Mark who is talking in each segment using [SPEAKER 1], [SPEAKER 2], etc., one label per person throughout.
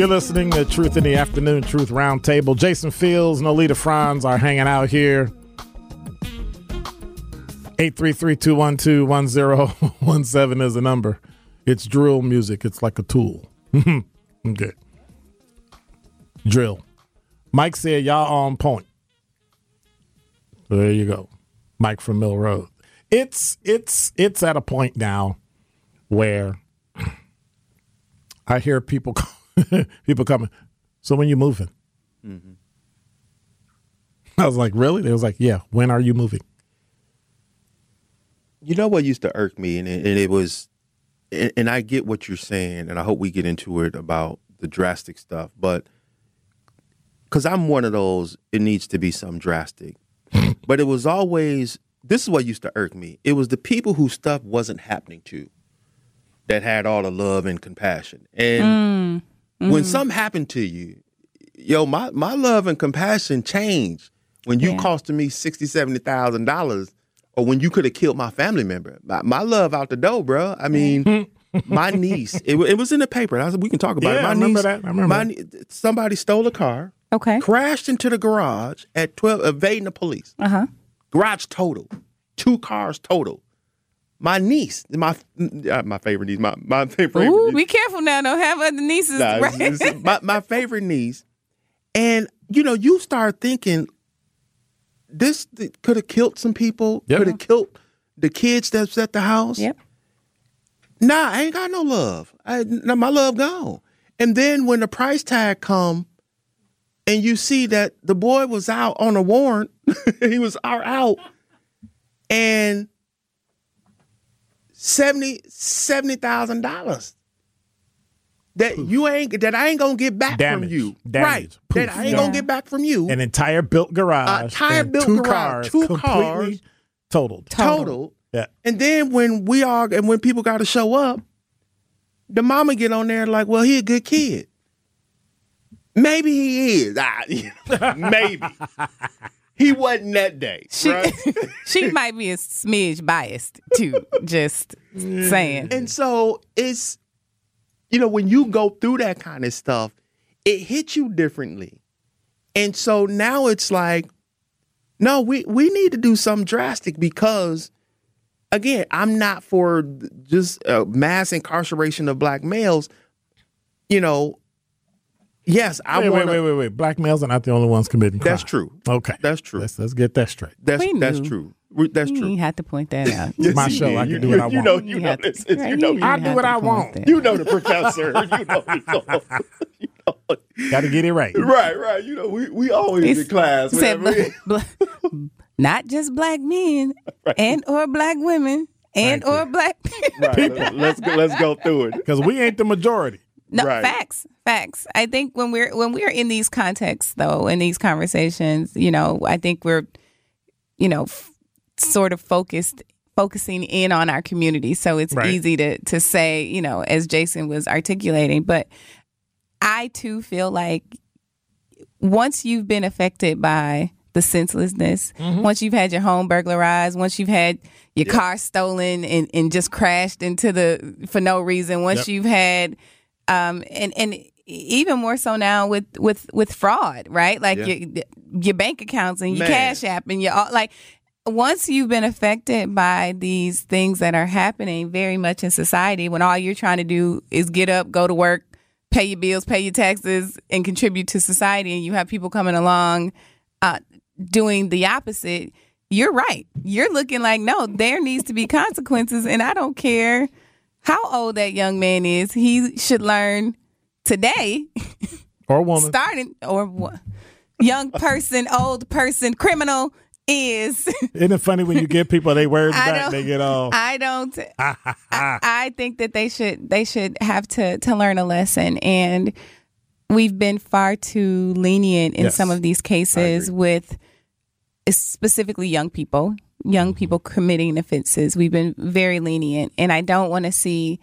[SPEAKER 1] You're listening to Truth in the Afternoon, Truth Roundtable. Jason Fields, Noleta Franz are hanging out here. 833-212-1017 is the number. It's drill music. It's like a tool. okay. Drill. Mike said y'all on point. There you go. Mike from Mill Road. It's it's it's at a point now where I hear people people coming. So when you moving? Mm-hmm. I was like, really? They was like, yeah. When are you moving?
[SPEAKER 2] You know what used to irk me, and it, and it was, and, and I get what you're saying, and I hope we get into it about the drastic stuff, but because I'm one of those, it needs to be some drastic. but it was always this is what used to irk me. It was the people whose stuff wasn't happening to that had all the love and compassion, and mm. When something happened to you, yo, my my love and compassion changed when you
[SPEAKER 3] Yeah.
[SPEAKER 2] costed me sixty, seventy thousand dollars, or when you could have killed my family member. My, my love out the door, bro. I mean, my niece. It, it was in the paper. I said we can talk about it.
[SPEAKER 1] Yeah,
[SPEAKER 2] My
[SPEAKER 1] I remember
[SPEAKER 2] niece,
[SPEAKER 1] that. I remember
[SPEAKER 2] my
[SPEAKER 1] that.
[SPEAKER 2] somebody stole a car,
[SPEAKER 3] Okay.
[SPEAKER 2] crashed into the garage at twelve, evading the police.
[SPEAKER 3] Uh huh.
[SPEAKER 2] Garage total, two cars total. My niece, my uh, my favorite niece, my my favorite.
[SPEAKER 3] Ooh, be careful now. Don't have other nieces.
[SPEAKER 2] Nah,
[SPEAKER 3] right?
[SPEAKER 2] it's- it's my, my favorite niece. And, you know, you start thinking this could have killed some people,
[SPEAKER 1] Yep.
[SPEAKER 2] could have killed the kids that's at the house.
[SPEAKER 3] yep.
[SPEAKER 2] Nah, I ain't got no love. I, nah, my love gone. And then when the price tag come and you see that the boy was out on a warrant, he was out, out and seventy seventy thousand dollars that you ain't that I ain't gonna get back
[SPEAKER 1] Damage.
[SPEAKER 2] from you,
[SPEAKER 1] Damage.
[SPEAKER 2] right?
[SPEAKER 1] Poof.
[SPEAKER 2] That I ain't
[SPEAKER 3] Yeah.
[SPEAKER 2] gonna get back from you.
[SPEAKER 1] An entire built garage.
[SPEAKER 2] A entire
[SPEAKER 1] and
[SPEAKER 2] built
[SPEAKER 1] two
[SPEAKER 2] garage,
[SPEAKER 1] cars,
[SPEAKER 2] two cars.
[SPEAKER 1] totaled.
[SPEAKER 2] total.
[SPEAKER 1] Yeah.
[SPEAKER 2] And then when we are and when people got to show up, the mama get on there like, well, he a good kid. Maybe he is. You know, maybe he wasn't that day.
[SPEAKER 3] She
[SPEAKER 2] right?
[SPEAKER 3] she might be a smidge biased too. Just saying.
[SPEAKER 2] And so it's, you know, when you go through that kind of stuff, it hits you differently. And so now it's like, no, we, we need to do something drastic because, again, I'm not for just uh, mass incarceration of black males. You know, yes, I
[SPEAKER 1] wait,
[SPEAKER 2] want
[SPEAKER 1] wait, wait, wait, wait. Black males are not the only ones committing crime.
[SPEAKER 2] That's true.
[SPEAKER 1] Okay.
[SPEAKER 2] That's true.
[SPEAKER 1] Let's, let's get that straight.
[SPEAKER 2] That's
[SPEAKER 3] We
[SPEAKER 2] that's
[SPEAKER 3] knew.
[SPEAKER 2] true. We- That's
[SPEAKER 3] You
[SPEAKER 2] true.
[SPEAKER 3] had to point that out.
[SPEAKER 2] Yes,
[SPEAKER 1] My
[SPEAKER 2] you
[SPEAKER 1] show,
[SPEAKER 2] did.
[SPEAKER 1] I can
[SPEAKER 2] You-
[SPEAKER 1] do what I
[SPEAKER 2] you
[SPEAKER 1] want.
[SPEAKER 2] know, you know
[SPEAKER 3] to-
[SPEAKER 2] this. You know,
[SPEAKER 1] I do what I want.
[SPEAKER 3] that.
[SPEAKER 2] you know the professor. You know, you know. You know.
[SPEAKER 1] Got to get it right.
[SPEAKER 2] Right, right. You know, we, we always
[SPEAKER 3] It's-
[SPEAKER 2] in class.
[SPEAKER 3] said
[SPEAKER 2] whenever-
[SPEAKER 3] bla- bla- not just black men and or black women and or black
[SPEAKER 2] Right. let's go, let's go through it.
[SPEAKER 1] Because we ain't the majority.
[SPEAKER 3] No,
[SPEAKER 2] Right.
[SPEAKER 3] facts, facts. I think when we're when we're in these contexts, though, in these conversations, you know, I think we're, you know, f- sort of focused focusing in on our community, so it's
[SPEAKER 1] Right.
[SPEAKER 3] easy to to say, you know, as Jason was articulating. But I too feel like once you've been affected by the senselessness, mm-hmm. once you've had your home burglarized, once you've had your car stolen and, and just crashed into the for no reason, once
[SPEAKER 1] Yep.
[SPEAKER 3] you've had um and and even more so now with with with fraud, right? Like
[SPEAKER 2] Yeah.
[SPEAKER 3] your your bank accounts and your
[SPEAKER 2] Man.
[SPEAKER 3] cash app and your all like once you've been affected by these things that are happening very much in society when all you're trying to do is get up, go to work, pay your bills, pay your taxes, and contribute to society, and you have people coming along uh, doing the opposite, you're right. You're looking like, no, there needs to be consequences, and I don't care how old that young man is. He should learn today,
[SPEAKER 1] Or woman.
[SPEAKER 3] starting or wha- young person, old person, criminal is.
[SPEAKER 1] Isn't it funny when you give people they words back, they get all.
[SPEAKER 3] I don't. I, I think that they should they should have to to learn a lesson, and we've been far too lenient in
[SPEAKER 1] Yes.
[SPEAKER 3] some of these cases with specifically young people, young people committing offenses. We've been very lenient, and I don't want to see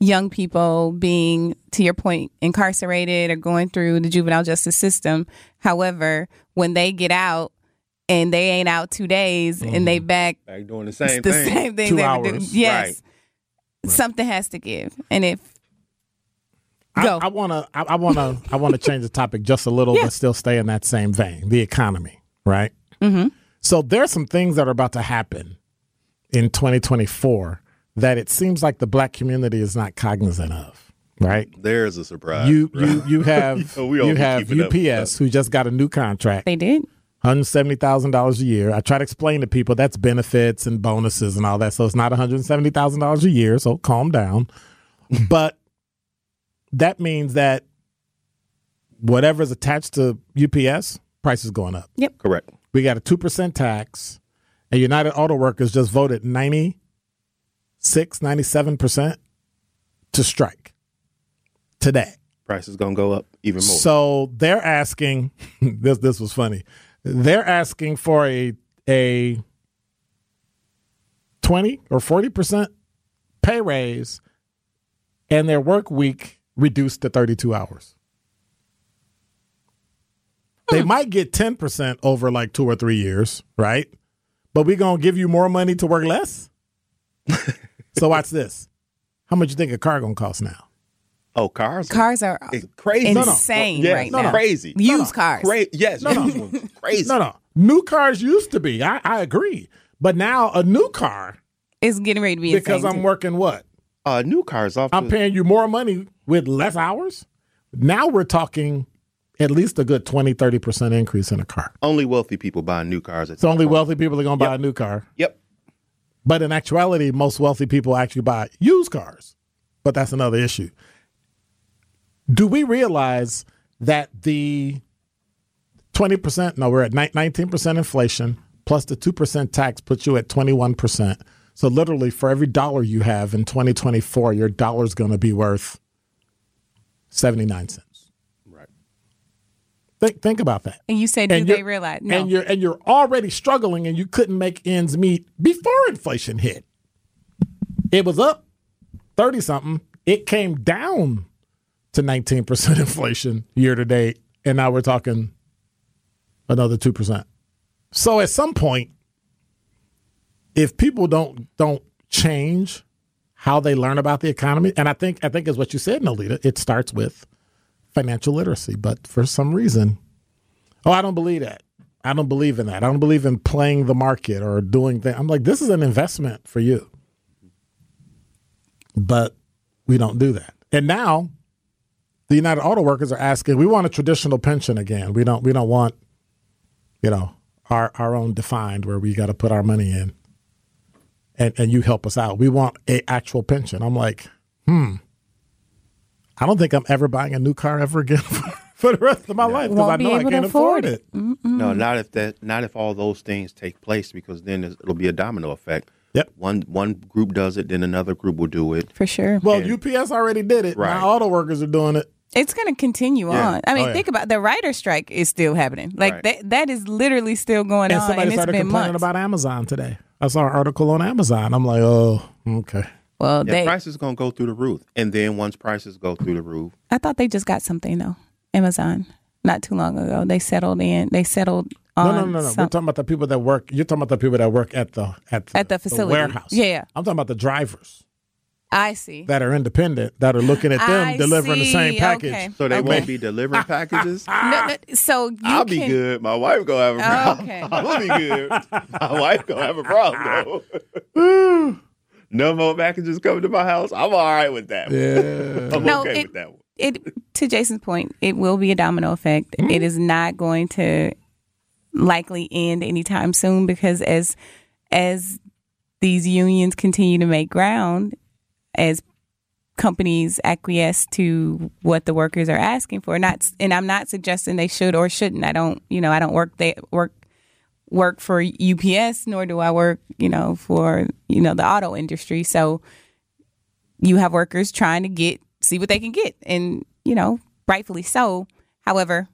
[SPEAKER 3] young people being, to your point, incarcerated or going through the juvenile justice system. However, when they get out. And they ain't out two days, and they back
[SPEAKER 2] Back doing the same
[SPEAKER 3] the
[SPEAKER 2] thing.
[SPEAKER 3] same thing
[SPEAKER 1] Two
[SPEAKER 3] they were doing.
[SPEAKER 1] hours.
[SPEAKER 3] Yes. Something has to give. And if go.
[SPEAKER 1] I want to. I want to. I want to change the topic just a little,
[SPEAKER 3] Yeah.
[SPEAKER 1] but still stay in that same vein. The economy, right? Mm-hmm. So there's some things that are about to happen in 2024 that it seems like the black community is not cognizant of, right?
[SPEAKER 2] There's a surprise.
[SPEAKER 1] You
[SPEAKER 2] right?
[SPEAKER 1] you you have
[SPEAKER 2] know, we all
[SPEAKER 1] you
[SPEAKER 2] be
[SPEAKER 1] have
[SPEAKER 2] keeping up
[SPEAKER 1] UPS who just got a new contract,
[SPEAKER 3] they did.
[SPEAKER 1] hundred seventy thousand dollars a year. I try to explain to people that's benefits and bonuses and all that, so it's not one hundred seventy thousand dollars a year. So calm down. but that means that whatever is attached to UPS price is going up. Yep.
[SPEAKER 2] Correct.
[SPEAKER 1] We got a two percent tax, and United Auto Workers just voted 96, 97 percent to strike today.
[SPEAKER 2] Price is gonna go up even more.
[SPEAKER 1] So they're asking this this was funny. They're asking for a a 20 or 40% pay raise and their work week reduced to 32 hours. They might get 10% over like 2 or 3 years, right? But we're going to give you more money to work less? so watch this. How much you think a car going to cost now?
[SPEAKER 2] oh, cars.
[SPEAKER 3] Cars are
[SPEAKER 2] it's crazy.
[SPEAKER 3] insane
[SPEAKER 2] Yes,
[SPEAKER 3] right
[SPEAKER 2] no,
[SPEAKER 3] now.
[SPEAKER 2] Crazy.
[SPEAKER 3] Used cars.
[SPEAKER 2] Cra- yes.
[SPEAKER 1] No, no.
[SPEAKER 2] Crazy.
[SPEAKER 1] No, no. New cars used to be. I, I agree. But now a new car
[SPEAKER 3] is getting ready to be
[SPEAKER 1] because I'm
[SPEAKER 3] too.
[SPEAKER 1] working what?
[SPEAKER 2] Uh, new cars off.
[SPEAKER 1] I'm
[SPEAKER 2] the-
[SPEAKER 1] paying you more money with less hours. Now we're talking at least a good 20, 30% increase in a car.
[SPEAKER 2] only wealthy people buying new cars.
[SPEAKER 1] It's only wealthy people are going to buy a new car.
[SPEAKER 2] Yep.
[SPEAKER 1] But in actuality, most wealthy people actually buy used cars. But that's another issue. Do we realize that the 20%, no, we're at 19% inflation plus the 2% tax puts you at 21%. So literally for every dollar you have in 2024, your dollar's going to be worth 79 cents. Think, think about that.
[SPEAKER 3] And you said, do
[SPEAKER 1] And
[SPEAKER 3] they realize? No.
[SPEAKER 1] And you're and you're already struggling and you couldn't make ends meet before inflation hit. It was up 30 something. It came down to 19% inflation year to date and now we're talking another 2%. So at some point if people don't don't change how they learn about the economy and I think I think is what you said Noleta, it starts with financial literacy, but for some reason Oh, I don't believe that. I don't believe in that. I don't believe in playing the market or doing things. I'm like, this is an investment for you. But we don't do that. And now the United Auto Workers are asking, we want a traditional pension again. We don't we don't want, you know, our our own defined where we gotta put our money in and, and you help us out. We want a actual pension. I'm like, hmm. I don't think I'm ever buying a new car ever again for the rest of my life because
[SPEAKER 3] Won't
[SPEAKER 1] I
[SPEAKER 3] be
[SPEAKER 1] know I
[SPEAKER 3] able to
[SPEAKER 1] can't afford
[SPEAKER 3] afford
[SPEAKER 1] it.
[SPEAKER 3] it.
[SPEAKER 2] No, not if that. Not if all those things take place, because then it's- it'll be a domino effect.
[SPEAKER 1] Yep.
[SPEAKER 2] One one group does it, then another group will do it.
[SPEAKER 3] For sure.
[SPEAKER 1] Well,
[SPEAKER 2] And-
[SPEAKER 1] UPS already did it.
[SPEAKER 2] Right.
[SPEAKER 1] Now auto workers are doing it.
[SPEAKER 3] It's going to continue
[SPEAKER 2] Yeah.
[SPEAKER 3] on. I mean,
[SPEAKER 1] Oh, yeah.
[SPEAKER 3] think about the writer strike is still happening. Like
[SPEAKER 2] Right.
[SPEAKER 3] that that is literally still going
[SPEAKER 1] And
[SPEAKER 3] on
[SPEAKER 1] somebody
[SPEAKER 3] and it's
[SPEAKER 1] started
[SPEAKER 3] been
[SPEAKER 1] complaining
[SPEAKER 3] months.
[SPEAKER 1] about Amazon today. I saw an article on Amazon. I'm like, oh, okay.
[SPEAKER 3] Well,
[SPEAKER 2] Yeah,
[SPEAKER 3] they
[SPEAKER 2] prices gonna go through the roof, and then once prices go through the roof,
[SPEAKER 3] I thought they just got something though. Amazon not too long ago. They settled in. They settled
[SPEAKER 1] No,
[SPEAKER 3] on
[SPEAKER 1] no, no, no.
[SPEAKER 3] some-
[SPEAKER 1] We're talking about the people that work. You're talking about the people that work at the at the,
[SPEAKER 3] At the facility.
[SPEAKER 1] warehouse.
[SPEAKER 3] Yeah.
[SPEAKER 1] I'm talking about the drivers
[SPEAKER 3] I see.
[SPEAKER 1] that are independent that are looking at them
[SPEAKER 3] I
[SPEAKER 1] delivering the same package.
[SPEAKER 3] Okay.
[SPEAKER 2] so they
[SPEAKER 3] Okay.
[SPEAKER 2] won't be delivering packages.
[SPEAKER 3] No, no, so you
[SPEAKER 2] I'll
[SPEAKER 3] can,
[SPEAKER 2] be good. My wife gonna have a problem.
[SPEAKER 3] Okay.
[SPEAKER 2] I'll be good. My wife gonna have a problem though. no more packages coming to my house. I'm all right with that.
[SPEAKER 1] Yeah.
[SPEAKER 2] I'm
[SPEAKER 3] No,
[SPEAKER 2] okay
[SPEAKER 3] it-
[SPEAKER 2] with that one.
[SPEAKER 3] it to Jason's point, it will be a domino effect.
[SPEAKER 1] Mm-hmm.
[SPEAKER 3] It is not going to likely end anytime soon because as as these unions continue to make ground, as companies acquiesce to what the workers are asking for, not and I'm not suggesting they should or shouldn't. I don't, you know, I don't work they work work for UPS nor do I work, you know, for, you know, the auto industry. So you have workers trying to get see what they can get and you know rightfully so however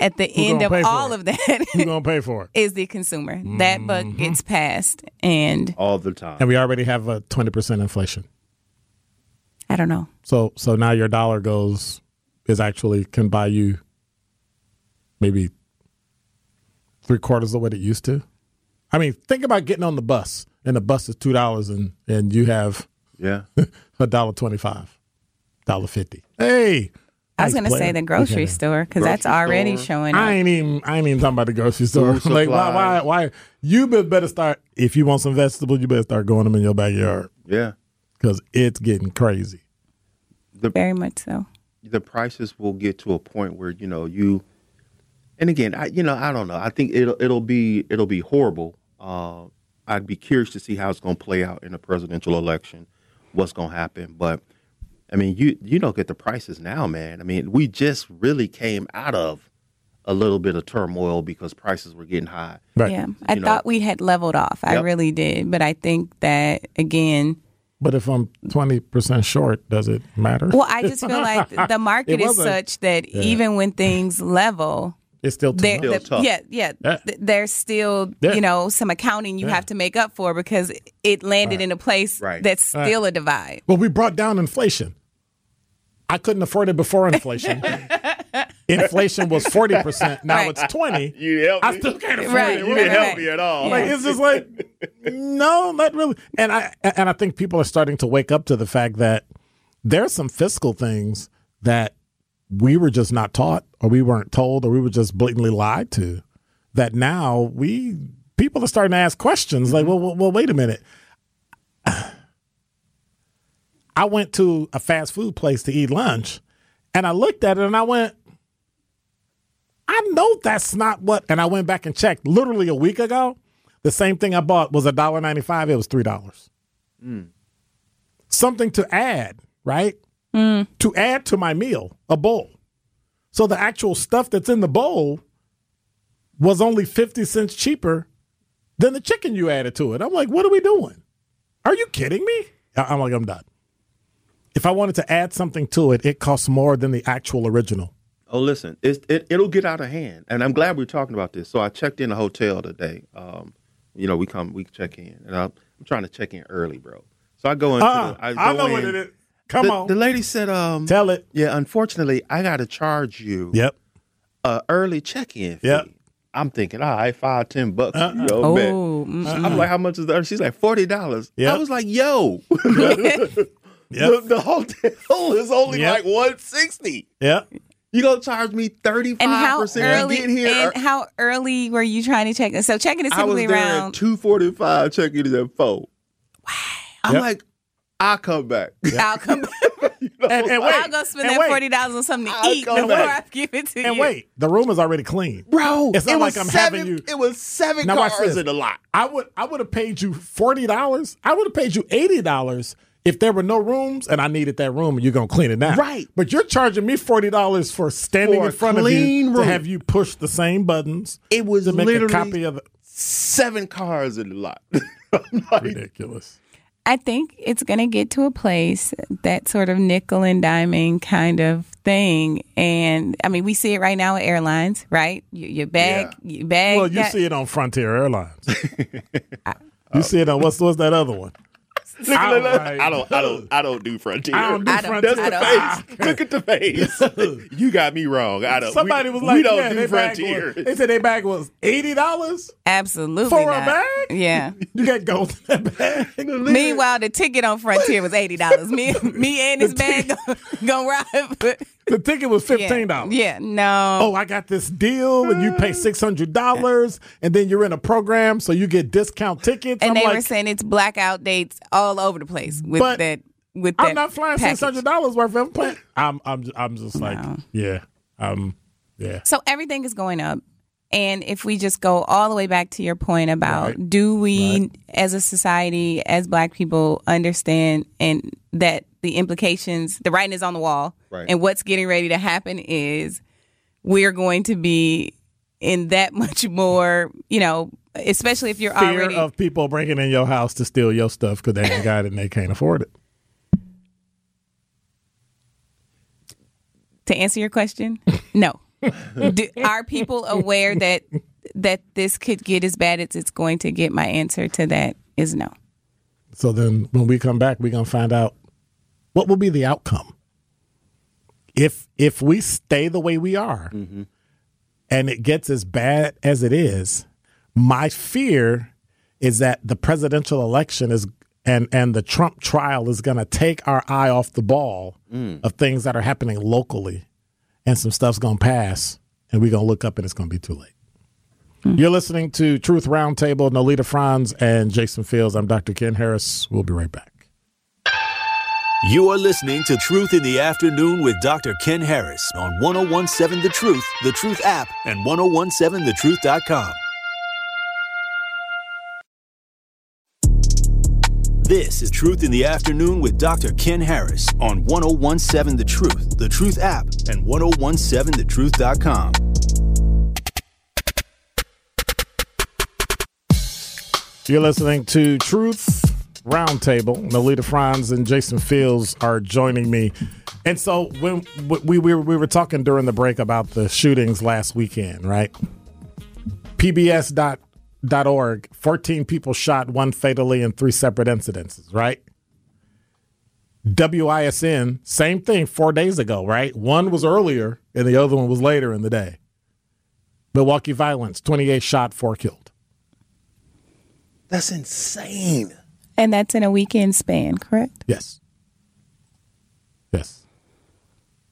[SPEAKER 3] at the end of all
[SPEAKER 1] it?
[SPEAKER 3] of that
[SPEAKER 1] Who's gonna pay for it?
[SPEAKER 3] is the consumer that buck
[SPEAKER 1] Mm-hmm.
[SPEAKER 3] gets passed and
[SPEAKER 2] All the time.
[SPEAKER 1] And we already have a 20 percent inflation.
[SPEAKER 3] i don't know
[SPEAKER 1] So so now your dollar goes is actually can buy you maybe three quarters of what it used to. I mean, think about getting on the bus and the bus is two dollars and and you have
[SPEAKER 2] Yeah.
[SPEAKER 1] a dollar twenty five, dollar fifty. Hey,
[SPEAKER 3] i was
[SPEAKER 1] nice
[SPEAKER 3] going to say the grocery
[SPEAKER 1] Okay.
[SPEAKER 3] store because that's already
[SPEAKER 2] store.
[SPEAKER 3] showing
[SPEAKER 1] I
[SPEAKER 3] up
[SPEAKER 1] ain't even I ain't even talking about the grocery store. Like why why why you be- better start if you want some vegetables, you better start growing them in your backyard
[SPEAKER 2] Yeah.
[SPEAKER 1] because it's getting crazy.
[SPEAKER 3] The, very much so
[SPEAKER 2] the prices will get to a point where you know you and again i you know i don't know. I think it'll it'll be it'll be horrible. Uh i'd be curious to see how it's going to play out in a presidential election what's going to happen. But i mean you you don't get the prices now man. I mean we just really came out of a little bit of turmoil because prices were getting high.
[SPEAKER 1] Right.
[SPEAKER 3] yeah. I
[SPEAKER 2] You know.
[SPEAKER 3] thought we had leveled off. I really did. But i think that again
[SPEAKER 1] But if I'm twenty percent short, does it matter?
[SPEAKER 3] well i just feel like the market is such that even when things level
[SPEAKER 1] It's still too
[SPEAKER 3] there,
[SPEAKER 1] much.
[SPEAKER 2] Still
[SPEAKER 3] the-
[SPEAKER 2] tough.
[SPEAKER 3] yeah, yeah,
[SPEAKER 1] Yeah.
[SPEAKER 3] th- There's still,
[SPEAKER 1] Yeah.
[SPEAKER 3] you know, some accounting you
[SPEAKER 1] Yeah.
[SPEAKER 3] have to make up for because it landed in a place
[SPEAKER 2] Right.
[SPEAKER 3] that's still a divide.
[SPEAKER 1] Well, we brought down inflation. I couldn't afford it before inflation. inflation was forty percent. Now
[SPEAKER 3] Right.
[SPEAKER 1] it's twenty.
[SPEAKER 2] you help
[SPEAKER 1] I still can't afford
[SPEAKER 3] Right.
[SPEAKER 1] it.
[SPEAKER 3] You didn't help
[SPEAKER 2] me at all
[SPEAKER 1] Like it's just like no, not really. And I and I think people are starting to wake up to the fact that there's some fiscal things that we were just not taught, or we weren't told, or we were just blatantly lied to. That now we people are starting to ask questions like, mm-hmm. well, well, well wait a minute. I went to a fast food place to eat lunch, and I looked at it and I went, I know that's not what. And I went back and checked. Literally a week ago, the same thing I bought was a dollar ninety five. It was three dollars. Mm. Something to add, right? To add to my meal, a bowl. So the actual stuff that's in the bowl was only fifty cents cheaper than the chicken you added to it. I'm like, what are we doing? Are you kidding me? I- I'm like, I'm done. If I wanted to add something to it, it costs more than the actual original.
[SPEAKER 2] Oh, listen, it's, it it'll get out of hand, and I'm glad we're talking about this. So I checked in a hotel today. Um, you know, we come, we check in, and I'm, I'm trying to check in early, bro. So I go into,
[SPEAKER 1] Uh,
[SPEAKER 2] the, I,
[SPEAKER 1] I
[SPEAKER 2] go
[SPEAKER 1] know what
[SPEAKER 2] in-
[SPEAKER 1] it is. Come
[SPEAKER 2] the,
[SPEAKER 1] on.
[SPEAKER 2] The lady said, um,
[SPEAKER 1] Tell it.
[SPEAKER 2] yeah, unfortunately, I got to charge you
[SPEAKER 1] Yep.
[SPEAKER 2] a early check-in fee.
[SPEAKER 1] Yep.
[SPEAKER 2] I'm thinking, all right, five, ten bucks.
[SPEAKER 1] Uh-uh.
[SPEAKER 2] You know,
[SPEAKER 3] Oh, mm-mm.
[SPEAKER 2] I'm like, how much is that? She's like, forty dollars.
[SPEAKER 1] Yep.
[SPEAKER 2] I was like, yo,
[SPEAKER 1] Yep.
[SPEAKER 2] the, the hotel is only
[SPEAKER 1] Yep.
[SPEAKER 2] like one sixty.
[SPEAKER 1] Yep.
[SPEAKER 2] You gonna charge me thirty
[SPEAKER 3] and
[SPEAKER 2] five
[SPEAKER 3] how
[SPEAKER 2] percent
[SPEAKER 3] early?
[SPEAKER 2] to get here?
[SPEAKER 3] And how early were you trying to check in? So checking is
[SPEAKER 2] I was
[SPEAKER 3] typically
[SPEAKER 2] there
[SPEAKER 3] around.
[SPEAKER 2] at two forty five. Checking in at four. Wow. I'm
[SPEAKER 1] Yep.
[SPEAKER 2] like, I'll come back.
[SPEAKER 3] I'll come. back.
[SPEAKER 1] And, and wait.
[SPEAKER 3] I'll go spend that
[SPEAKER 1] wait.
[SPEAKER 3] forty dollars on something to
[SPEAKER 2] I'll
[SPEAKER 3] eat before
[SPEAKER 2] back.
[SPEAKER 3] I give it to
[SPEAKER 1] And
[SPEAKER 3] you.
[SPEAKER 1] wait, the room is already clean.
[SPEAKER 2] Bro,
[SPEAKER 1] It's not
[SPEAKER 2] it
[SPEAKER 1] like
[SPEAKER 2] was
[SPEAKER 1] I'm
[SPEAKER 2] seven,
[SPEAKER 1] having you-
[SPEAKER 2] It was seven
[SPEAKER 1] Now
[SPEAKER 2] cars
[SPEAKER 1] this.
[SPEAKER 2] in the lot.
[SPEAKER 1] I would I would have paid you forty dollars. I would have paid you eighty dollars if there were no rooms and I needed that room and you're gonna clean it now.
[SPEAKER 2] Right.
[SPEAKER 1] But you're charging me forty dollars for standing
[SPEAKER 2] For
[SPEAKER 1] in
[SPEAKER 2] a
[SPEAKER 1] front of you
[SPEAKER 2] clean
[SPEAKER 1] to
[SPEAKER 2] room.
[SPEAKER 1] have you push the same buttons
[SPEAKER 2] It was
[SPEAKER 1] to make
[SPEAKER 2] literally
[SPEAKER 1] a copy of it.
[SPEAKER 2] seven cars in the lot.
[SPEAKER 1] Ridiculous.
[SPEAKER 3] I think it's going to get to a place that sort of nickel and diming kind of thing, and I mean we see it right now with airlines, right? Your, your bag, your bag.
[SPEAKER 1] Well, you
[SPEAKER 3] got-
[SPEAKER 1] see it on Frontier Airlines. you see it on what's what's that other one? I don't,
[SPEAKER 2] I don't, I don't, I don't do frontier.
[SPEAKER 1] I don't do
[SPEAKER 3] I don't-
[SPEAKER 1] Frontier.
[SPEAKER 2] That's the
[SPEAKER 3] I
[SPEAKER 2] face. Look at the face. you got me wrong. I don't.
[SPEAKER 1] Somebody
[SPEAKER 2] we,
[SPEAKER 1] was like,
[SPEAKER 2] we don't
[SPEAKER 1] yeah,
[SPEAKER 2] do
[SPEAKER 1] their bag
[SPEAKER 2] frontier.
[SPEAKER 1] was, they said their bag was eighty dollars
[SPEAKER 3] absolutely
[SPEAKER 1] for
[SPEAKER 3] not.
[SPEAKER 1] a bag.
[SPEAKER 3] Yeah.
[SPEAKER 1] You got gold in that bag.
[SPEAKER 3] Meanwhile, the ticket on Frontier was eighty dollars. Me, me and his bag gonna ride.
[SPEAKER 1] The ticket was fifteen dollars.
[SPEAKER 3] yeah, no.
[SPEAKER 1] Oh, I got this deal, and you pay six hundred dollars, and then you're in a program, so you get discount tickets.
[SPEAKER 3] and
[SPEAKER 1] I'm
[SPEAKER 3] they
[SPEAKER 1] like,
[SPEAKER 3] were saying it's blackout dates all over the place with
[SPEAKER 1] But
[SPEAKER 3] that. With that
[SPEAKER 1] I'm not flying six hundred dollars worth of plane. I'm, I'm, I'm just like,
[SPEAKER 3] No.
[SPEAKER 1] yeah, um, yeah.
[SPEAKER 3] So everything is going up. And if we just go all the way back to your point about
[SPEAKER 1] Right.
[SPEAKER 3] do we as a society, as black people, understand and that the implications, the writing is on the wall.
[SPEAKER 2] Right.
[SPEAKER 3] And what's getting ready to happen is we're going to be in that much more, you know, especially if you're
[SPEAKER 1] Fear
[SPEAKER 3] already
[SPEAKER 1] of people breaking in your house to steal your stuff because they ain't got it and they can't afford it.
[SPEAKER 3] to answer your question, no. Do, are people aware that that this could get as bad as it's going to get? My answer to that is no.
[SPEAKER 1] So then, when we come back, we're gonna find out what will be the outcome. If if we stay the way we are, mm-hmm. and it gets as bad as it is, my fear is that the presidential election is and and the Trump trial is going to take our eye off the ball mm. of things that are happening locally, and some stuff's going to pass, and we're going to look up and it's going to be too late. You're listening to Truth Roundtable, Noleta Franz and Jason Fields. I'm Dr. Ken Harris. We'll be right back.
[SPEAKER 4] You are listening to Truth in the Afternoon with Dr. Ken Harris on 1017 The Truth, The Truth app, and 1017thetruth.com. This is Truth in the Afternoon with Dr. Ken Harris on 1017 The Truth, The Truth app, and 1017thetruth.com.
[SPEAKER 1] You're listening to Truth Roundtable. Noleta Franz and Jason Fields are joining me. And so when we, we, we were talking during the break about the shootings last weekend, right? PBS.org, 14 people shot, one fatally in three separate incidences, right? WISN, same thing four days ago, right? One was earlier and the other one was later in the day. Milwaukee violence, 28 shot, four killed.
[SPEAKER 2] That's insane.
[SPEAKER 3] And that's in a weekend span, correct?
[SPEAKER 1] Yes. Yes.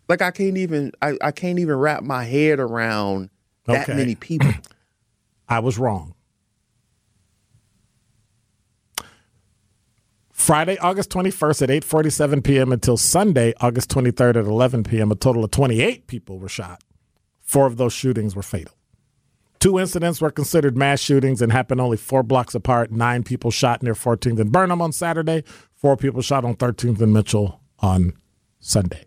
[SPEAKER 2] Like I can't even, I, I can't even wrap my head around that
[SPEAKER 1] Okay.
[SPEAKER 2] many people.
[SPEAKER 1] I was wrong. Friday, August 21st at 8:47 p.m. until Sunday, August 23rd at 11 p.m. A total of 28 people were shot. Four of those shootings were fatal. Two incidents were considered mass shootings and happened only four blocks apart. Nine people shot near 14th and Burnham on Saturday. Four people shot on 13th and Mitchell on Sunday.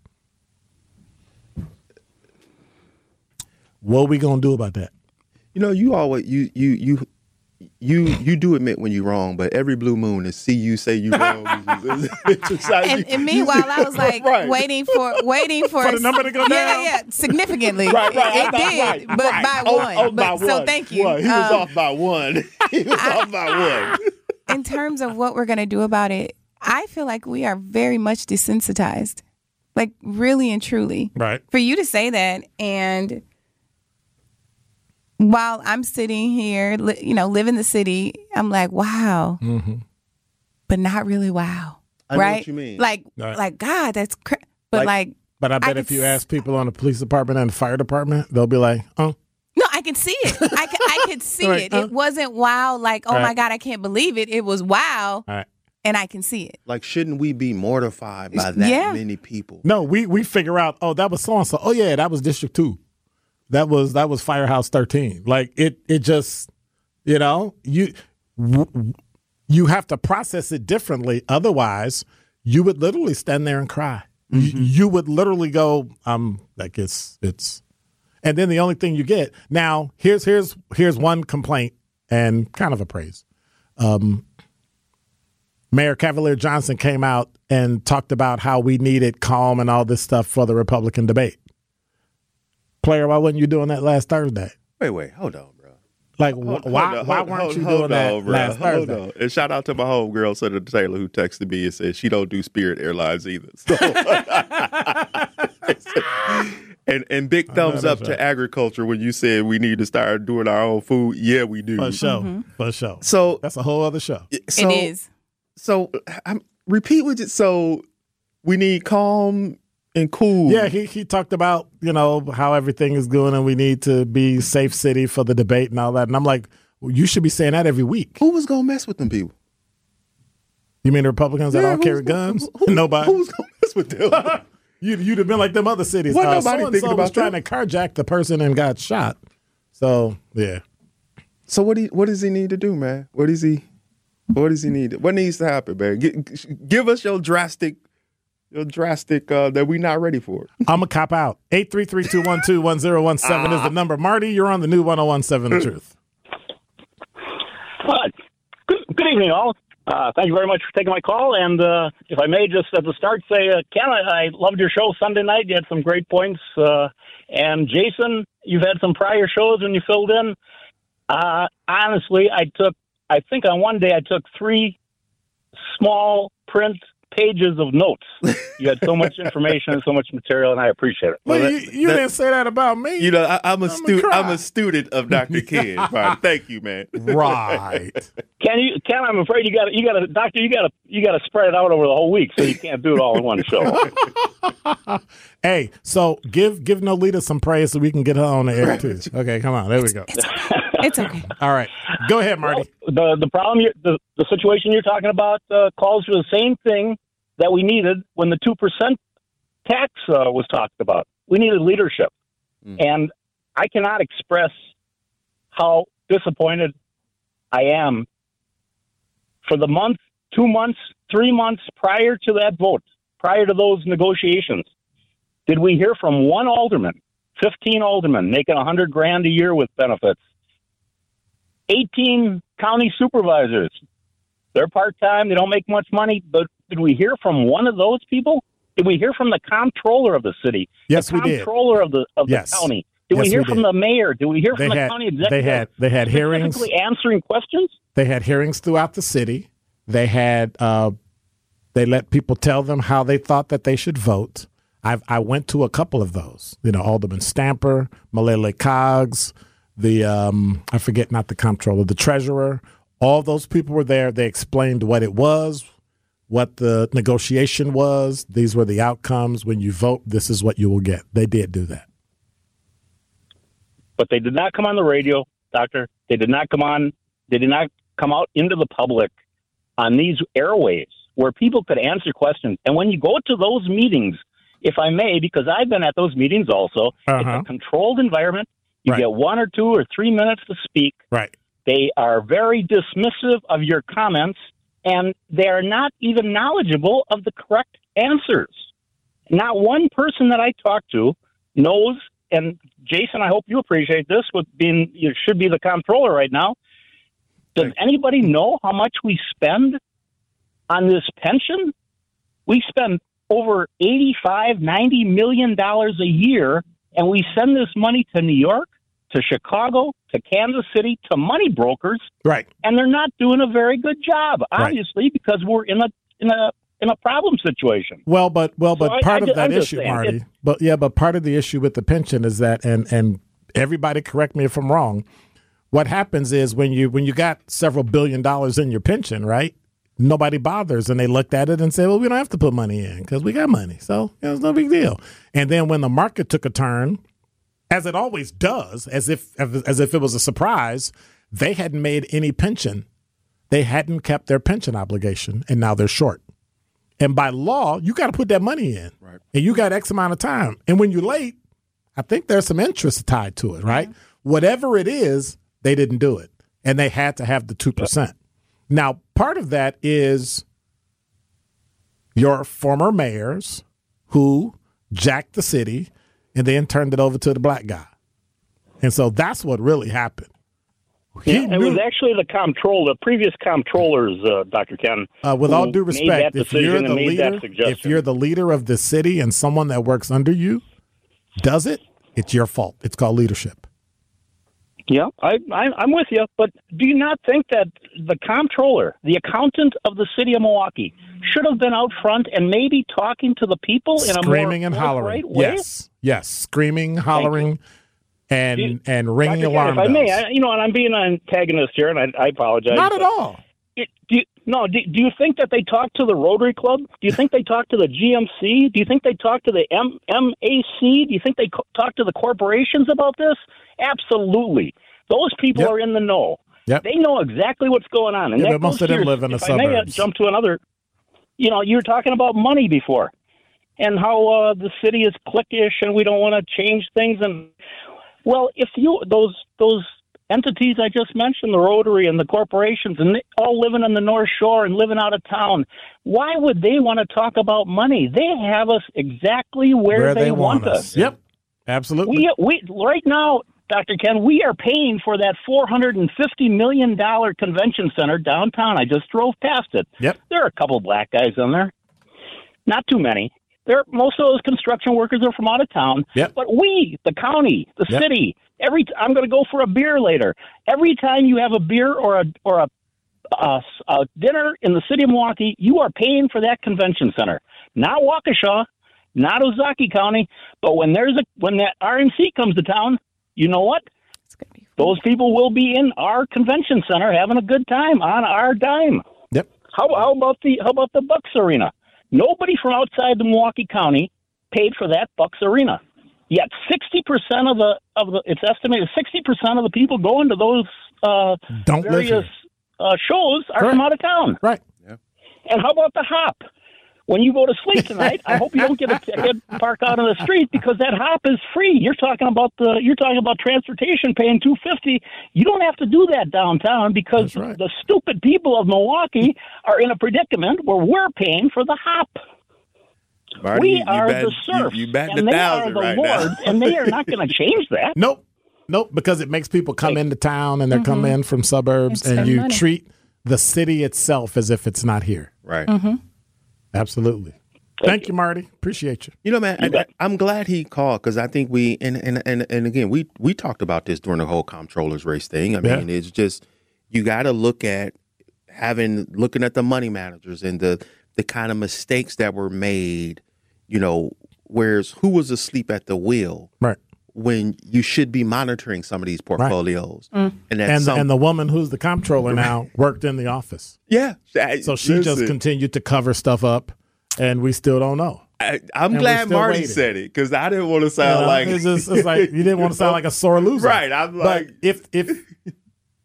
[SPEAKER 1] What are we gonna do about that?
[SPEAKER 2] You know, you always you you you you you do admit when you're wrong, but every blue moon is see you say you wrong. It's just like
[SPEAKER 3] And, and meanwhile, I was like
[SPEAKER 2] Right.
[SPEAKER 3] waiting for waiting for,
[SPEAKER 1] For the number to go
[SPEAKER 3] yeah,
[SPEAKER 1] down?
[SPEAKER 3] Yeah, yeah, significantly.
[SPEAKER 2] Right, right,
[SPEAKER 3] It,
[SPEAKER 2] I
[SPEAKER 3] it
[SPEAKER 2] know,
[SPEAKER 3] did,
[SPEAKER 2] right,
[SPEAKER 3] but
[SPEAKER 2] right.
[SPEAKER 3] by
[SPEAKER 2] Oh,
[SPEAKER 3] one.
[SPEAKER 2] oh,
[SPEAKER 3] but
[SPEAKER 2] by
[SPEAKER 3] so
[SPEAKER 2] one.
[SPEAKER 3] thank you.
[SPEAKER 2] One. He was
[SPEAKER 3] Um,
[SPEAKER 2] off by one. he was off by one.
[SPEAKER 3] in terms of what we're going to do about it, I feel like we are very much desensitized. Like really and truly.
[SPEAKER 1] Right.
[SPEAKER 3] For you to say that and while I'm sitting here, li- you know, live in the city, I'm like, wow. Mm-hmm. But not really wow.
[SPEAKER 2] I know what
[SPEAKER 3] right?
[SPEAKER 2] you mean.
[SPEAKER 3] Like
[SPEAKER 1] Right.
[SPEAKER 3] like God, that's cra-. but
[SPEAKER 2] Like-
[SPEAKER 3] like
[SPEAKER 1] But I bet
[SPEAKER 3] could
[SPEAKER 1] if you
[SPEAKER 3] s-
[SPEAKER 1] ask people on the police department and the fire department, they'll be like, "Oh,
[SPEAKER 3] No, I can see it. I can, I could see
[SPEAKER 1] Right,
[SPEAKER 3] it.
[SPEAKER 1] huh?
[SPEAKER 3] It wasn't wow, like, oh my God, I can't believe it. It was wow,
[SPEAKER 1] all right."
[SPEAKER 3] and I can see it.
[SPEAKER 2] Like, shouldn't we be mortified by that
[SPEAKER 3] Yeah.
[SPEAKER 2] many people?
[SPEAKER 1] No, we we figure out, "Oh, that was so and so. Oh yeah, that was District Two. That was that was Firehouse 13." Like it it just, you know, you w- you have to process it differently. Otherwise, you would literally stand there and cry. You, you would literally go, "Um, like it's it's," and then the only thing you get now here's here's here's one complaint and kind of a praise. Mayor Cavalier Johnson came out and talked about how we needed calm and all this stuff for the Republican debate. Player, why wasn't you doing that last Thursday?
[SPEAKER 2] Wait, wait, hold on, bro.
[SPEAKER 1] Like,
[SPEAKER 2] Hold-
[SPEAKER 1] why,
[SPEAKER 2] hold on,
[SPEAKER 1] why
[SPEAKER 2] hold-
[SPEAKER 1] weren't
[SPEAKER 2] hold-
[SPEAKER 1] you
[SPEAKER 2] hold
[SPEAKER 1] doing that
[SPEAKER 2] on, bro.
[SPEAKER 1] last
[SPEAKER 2] Hold
[SPEAKER 1] Thursday?
[SPEAKER 2] on. And shout out to my homegirl, Senator Taylor, who texted me and said she don't do Spirit Airlines either. So. and and big thumbs up to agriculture when you said we need to start doing our own food. Yeah, we do.
[SPEAKER 1] For sure. Mm-hmm. For sure.
[SPEAKER 2] So
[SPEAKER 1] That's a whole other show.
[SPEAKER 2] so,
[SPEAKER 3] it is.
[SPEAKER 2] So I'm, repeat what it. So we need calm and cool.
[SPEAKER 1] Yeah, he, he talked about, you know, how everything is going and we need to be safe city for the debate and all that. And I'm like, well, you should be saying that every week.
[SPEAKER 2] Who was gonna mess with them people?
[SPEAKER 1] You mean the Republicans that
[SPEAKER 2] Yeah,
[SPEAKER 1] all carry guns?
[SPEAKER 2] who- who-
[SPEAKER 1] Nobody.
[SPEAKER 2] Who's gonna mess with them?
[SPEAKER 1] You'd, you'd have been like them other cities.
[SPEAKER 2] Wasn't
[SPEAKER 1] Uh,
[SPEAKER 2] nobody
[SPEAKER 1] so-and-so
[SPEAKER 2] thinking
[SPEAKER 1] was
[SPEAKER 2] about
[SPEAKER 1] trying
[SPEAKER 2] that.
[SPEAKER 1] to carjack the person and got shot. So, yeah.
[SPEAKER 2] so what? Do you, what does he need to do, man? What does he? What does he need? What needs to happen, man? Gi- give us your drastic, your drastic uh, that we're not ready for.
[SPEAKER 1] I'm a cop out. 833-212-1017 is the number. Marty, you're on the new 1017 The Truth.
[SPEAKER 5] Uh, good, good evening, all. Uh, thank you very much for taking my call. And uh, if I may just at the start say, uh, Ken, I, I loved your show Sunday night. You had some great points. Uh, and Jason, you've had some prior shows when you filled in. Uh, honestly, I took, I think on one day I took three small print pages of notes. You had so much information and so much material, and I appreciate it.
[SPEAKER 1] Well,
[SPEAKER 2] that-
[SPEAKER 1] you, you
[SPEAKER 2] that-
[SPEAKER 1] didn't say that about me.
[SPEAKER 2] You know, I, I'm a
[SPEAKER 1] I'ma
[SPEAKER 2] student. I'm a student of Dr. Ken. Marty. Thank you, man.
[SPEAKER 1] right.
[SPEAKER 5] Ken, you, Ken, I'm afraid you got, you got to, doctor, you got to, you got to spread it out over the whole week, so you can't do it all in one show.
[SPEAKER 1] Hey, so give give Noleta some praise so we can get her on the air too. Okay, come on. There we go.
[SPEAKER 3] It's okay.
[SPEAKER 1] All right. Go ahead, Marty.
[SPEAKER 5] the the problem, you the the situation you're talking about uh, calls for the same thing that we needed when the two percent tax uh, was talked about. We needed leadership, and I cannot express how disappointed I am for the month, two months, three months prior to that vote, prior to those negotiations. Did we hear from one alderman, 15 aldermen making a 100 grand a year with benefits? 18 county supervisors. They're part time, they don't make much money, but did we hear from one of those people? Did we hear from the comptroller of the city?
[SPEAKER 1] Yes,
[SPEAKER 5] the
[SPEAKER 1] we did.
[SPEAKER 5] comptroller of the of
[SPEAKER 1] Yes.
[SPEAKER 5] the county. Did
[SPEAKER 1] Yes,
[SPEAKER 5] we hear
[SPEAKER 1] we
[SPEAKER 5] from the mayor? Do we hear
[SPEAKER 1] They
[SPEAKER 5] from the
[SPEAKER 1] had
[SPEAKER 5] county executive?
[SPEAKER 1] they had they had hearings.
[SPEAKER 5] answering questions.
[SPEAKER 1] They had hearings throughout the city. They had uh, they let people tell them how they thought that they should vote. I I went to a couple of those. You know, Alderman Stamper, Milele Coggs, the um, I forget not the comptroller, the treasurer. All those people were there. They explained what it was, what the negotiation was. These were the outcomes. When you vote, this is what you will get. They did do that.
[SPEAKER 5] But they did not come on the radio, doctor. They did not come on. They did not come out into the public on these airwaves where people could answer questions. And when you go to those meetings, if I may, because I've been at those meetings also,
[SPEAKER 1] Uh-huh.
[SPEAKER 5] it's a controlled environment. You
[SPEAKER 1] Right.
[SPEAKER 5] get one or two or three minutes to speak.
[SPEAKER 1] Right.
[SPEAKER 5] They are very dismissive of your comments, and they are not even knowledgeable of the correct answers. Not one person that I talk to knows, and Jason, I hope you appreciate this, with being you should be the comptroller right now. Does anybody know how much we spend on this pension? We spend over 85, 90 million dollars a year, and we send this money to New York, to Chicago, to Kansas City, to money brokers,
[SPEAKER 1] Right.
[SPEAKER 5] and they're not doing a very good job,
[SPEAKER 1] Right.
[SPEAKER 5] obviously, because we're in a in a in a problem situation.
[SPEAKER 1] Well, but well, but
[SPEAKER 5] I-
[SPEAKER 1] part
[SPEAKER 5] I
[SPEAKER 1] of that issue, Marty.
[SPEAKER 5] it-
[SPEAKER 1] But yeah, but part of the issue with the pension is that, and and everybody correct me if I'm wrong. What happens is when you when you got several billion dollars in your pension, right? Nobody bothers, and they looked at it and said, "Well, we don't have to put money in because we got money, so you know, it's no big deal." And then when the market took a turn, as it always does, as if as if it was a surprise, they hadn't made any pension. They hadn't kept their pension obligation, and now they're short. And by law, you got to put that money in. Right. And you got X amount of time. And when you're late, I think there's some interest tied to it, right? Mm-hmm. Whatever it is, they didn't do it. And they had to have the 2%. Now, part of that is your former mayors who jacked the city and then turned it over to the black guy. And so that's what really happened. He
[SPEAKER 5] Yeah, it was actually the comptroller, the previous comptrollers, uh, Dr. Ken.
[SPEAKER 1] Uh, with all due respect, if you're the
[SPEAKER 5] and made that
[SPEAKER 1] leader, if you're the leader of the city and someone that works under you does it, it's your fault. It's called leadership.
[SPEAKER 5] Yeah, I, I, I'm with you. But do you not think that the comptroller, the accountant of the city of Milwaukee, should have been out front and maybe talking to the people in a
[SPEAKER 1] Screaming
[SPEAKER 5] more
[SPEAKER 1] and hollering.
[SPEAKER 5] way?
[SPEAKER 1] Yes, yes, screaming, hollering, and
[SPEAKER 5] You-
[SPEAKER 1] and ringing
[SPEAKER 5] Dr. Ken,
[SPEAKER 1] alarm
[SPEAKER 5] if I may,
[SPEAKER 1] bells.
[SPEAKER 5] I, you know, and I'm being an antagonist here, and I, I apologize.
[SPEAKER 1] Not at all.
[SPEAKER 5] It, do you, no, do, do you think that they talk to the Rotary Club? Do you think they talk to the GMC? Do you think they talk to the M- MAC? Do you think they co- talk to the corporations about this? Absolutely. Those people
[SPEAKER 1] Yep.
[SPEAKER 5] are in the know.
[SPEAKER 1] Yep.
[SPEAKER 5] They know exactly what's going on. And
[SPEAKER 1] Yeah, but most of them live in the
[SPEAKER 5] if I may, jump to another. You know, you were talking about money before, and how uh, the city is cliquish, and we don't want to change things. And well, if you those those entities I just mentioned, the Rotary and the corporations, and they all living on the North Shore and living out of town, why would they want to talk about money? They have us exactly where,
[SPEAKER 1] Where they want us. Yep, absolutely.
[SPEAKER 5] we we right now, Dr. Ken, we are paying for that four hundred and fifty million dollar convention center downtown. I just drove past it.
[SPEAKER 1] Yep.
[SPEAKER 5] There are a couple black guys in there, not too many. There, most of those construction workers are from out of town.
[SPEAKER 1] Yep.
[SPEAKER 5] But we, the county, the
[SPEAKER 1] Yep.
[SPEAKER 5] city, every t- I'm going to go for a beer later. Every time you have a beer or a or a, a, a dinner in the city of Milwaukee, you are paying for that convention center, not Waukesha, not Ozaukee County. But when there's a when that RNC comes to town, you know what?
[SPEAKER 3] It's gonna be
[SPEAKER 5] Those people will be in our convention center having a good time on our dime.
[SPEAKER 1] Yep.
[SPEAKER 5] How, how about the how about the Bucks Arena? Nobody from outside the Milwaukee County paid for that Bucks Arena. Yet sixty percent of the of the it's estimated sixty percent of the people going to those uh,
[SPEAKER 1] Don't live
[SPEAKER 5] various uh, shows are
[SPEAKER 1] Correct.
[SPEAKER 5] from out of town.
[SPEAKER 1] Right. Yeah.
[SPEAKER 5] And how about the hop? When you go to sleep tonight, I hope you don't get a ticket, park out on the street because that hop is free. You're talking about the you're talking about transportation paying two fifty. You don't have to do that downtown because
[SPEAKER 1] right.
[SPEAKER 5] the stupid people of Milwaukee are in a predicament where we're paying for the hop.
[SPEAKER 2] Marty,
[SPEAKER 5] we
[SPEAKER 2] you- you
[SPEAKER 5] are
[SPEAKER 2] bet-
[SPEAKER 5] the serfs,
[SPEAKER 2] You, you batting
[SPEAKER 5] and
[SPEAKER 2] a
[SPEAKER 5] they
[SPEAKER 2] thousand
[SPEAKER 5] are the
[SPEAKER 2] right
[SPEAKER 5] lords,
[SPEAKER 2] now.
[SPEAKER 5] and they are not going to change that.
[SPEAKER 1] Nope. Nope. Because it makes people come into town and they're coming mm-hmm. in from suburbs,
[SPEAKER 3] And
[SPEAKER 1] and you
[SPEAKER 3] money.
[SPEAKER 1] treat the city itself as if it's not here.
[SPEAKER 2] right. Mm-hmm.
[SPEAKER 1] Absolutely. Thank, you, Marty. Appreciate you.
[SPEAKER 2] You know, man,
[SPEAKER 5] You
[SPEAKER 2] I, I'm glad he called because I think we and, and and and again we we talked about this during the whole comptrollers race thing. I
[SPEAKER 1] Yeah.
[SPEAKER 2] mean, it's just you got to look at having looking at the money managers and the the kind of mistakes that were made. You know, whereas who was asleep at the wheel
[SPEAKER 1] Right.
[SPEAKER 2] When you should be monitoring some of these portfolios mm. and that
[SPEAKER 1] And the,
[SPEAKER 2] some,
[SPEAKER 1] and the woman who's the comptroller now worked in the office.
[SPEAKER 2] yeah,
[SPEAKER 1] So she just continued to cover stuff up, and we still don't know.
[SPEAKER 2] I, I'm
[SPEAKER 1] and
[SPEAKER 2] glad Marty
[SPEAKER 1] waiting.
[SPEAKER 2] said it because I didn't want to
[SPEAKER 1] You
[SPEAKER 2] sound
[SPEAKER 1] know,
[SPEAKER 2] like
[SPEAKER 1] it's, just, it's like you didn't want to sound like a sore loser,
[SPEAKER 2] Right, I'm
[SPEAKER 1] but
[SPEAKER 2] like-
[SPEAKER 1] if if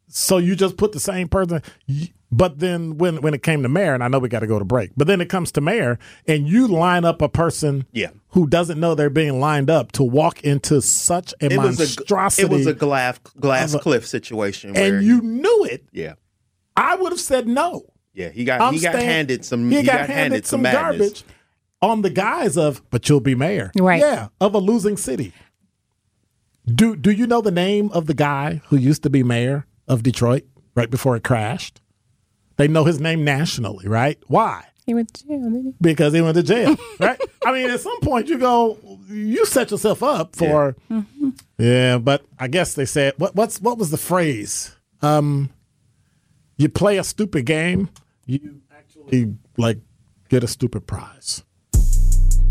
[SPEAKER 1] so, you just put the same person. But then when when it came to mayor, and I know we got to go to break, but then it comes to mayor, and you line up a person,
[SPEAKER 2] Yeah.
[SPEAKER 1] Who doesn't know they're being lined up to walk into such a
[SPEAKER 2] it was a
[SPEAKER 1] monstrosity,
[SPEAKER 2] it was a glass glass
[SPEAKER 1] a-
[SPEAKER 2] cliff situation where
[SPEAKER 1] and you knew it.
[SPEAKER 2] yeah
[SPEAKER 1] I would have said no.
[SPEAKER 2] yeah he got
[SPEAKER 1] I'm
[SPEAKER 2] he got
[SPEAKER 1] staying-
[SPEAKER 2] handed some
[SPEAKER 1] He, got, handed, some
[SPEAKER 2] madness.
[SPEAKER 1] garbage on the guise of, but you'll be mayor,
[SPEAKER 3] Right.
[SPEAKER 1] Yeah, of a losing city. Do Do you know the name of the guy who used to be mayor of Detroit right before it crashed? They know his name nationally, right? Why?
[SPEAKER 3] He went to jail, didn't he?
[SPEAKER 1] Because he went to jail, right? I mean, at some point you go, you set yourself up for, yeah. But I guess they said, what what's what was the phrase? Um, you play a stupid game, you actually like get a stupid prize.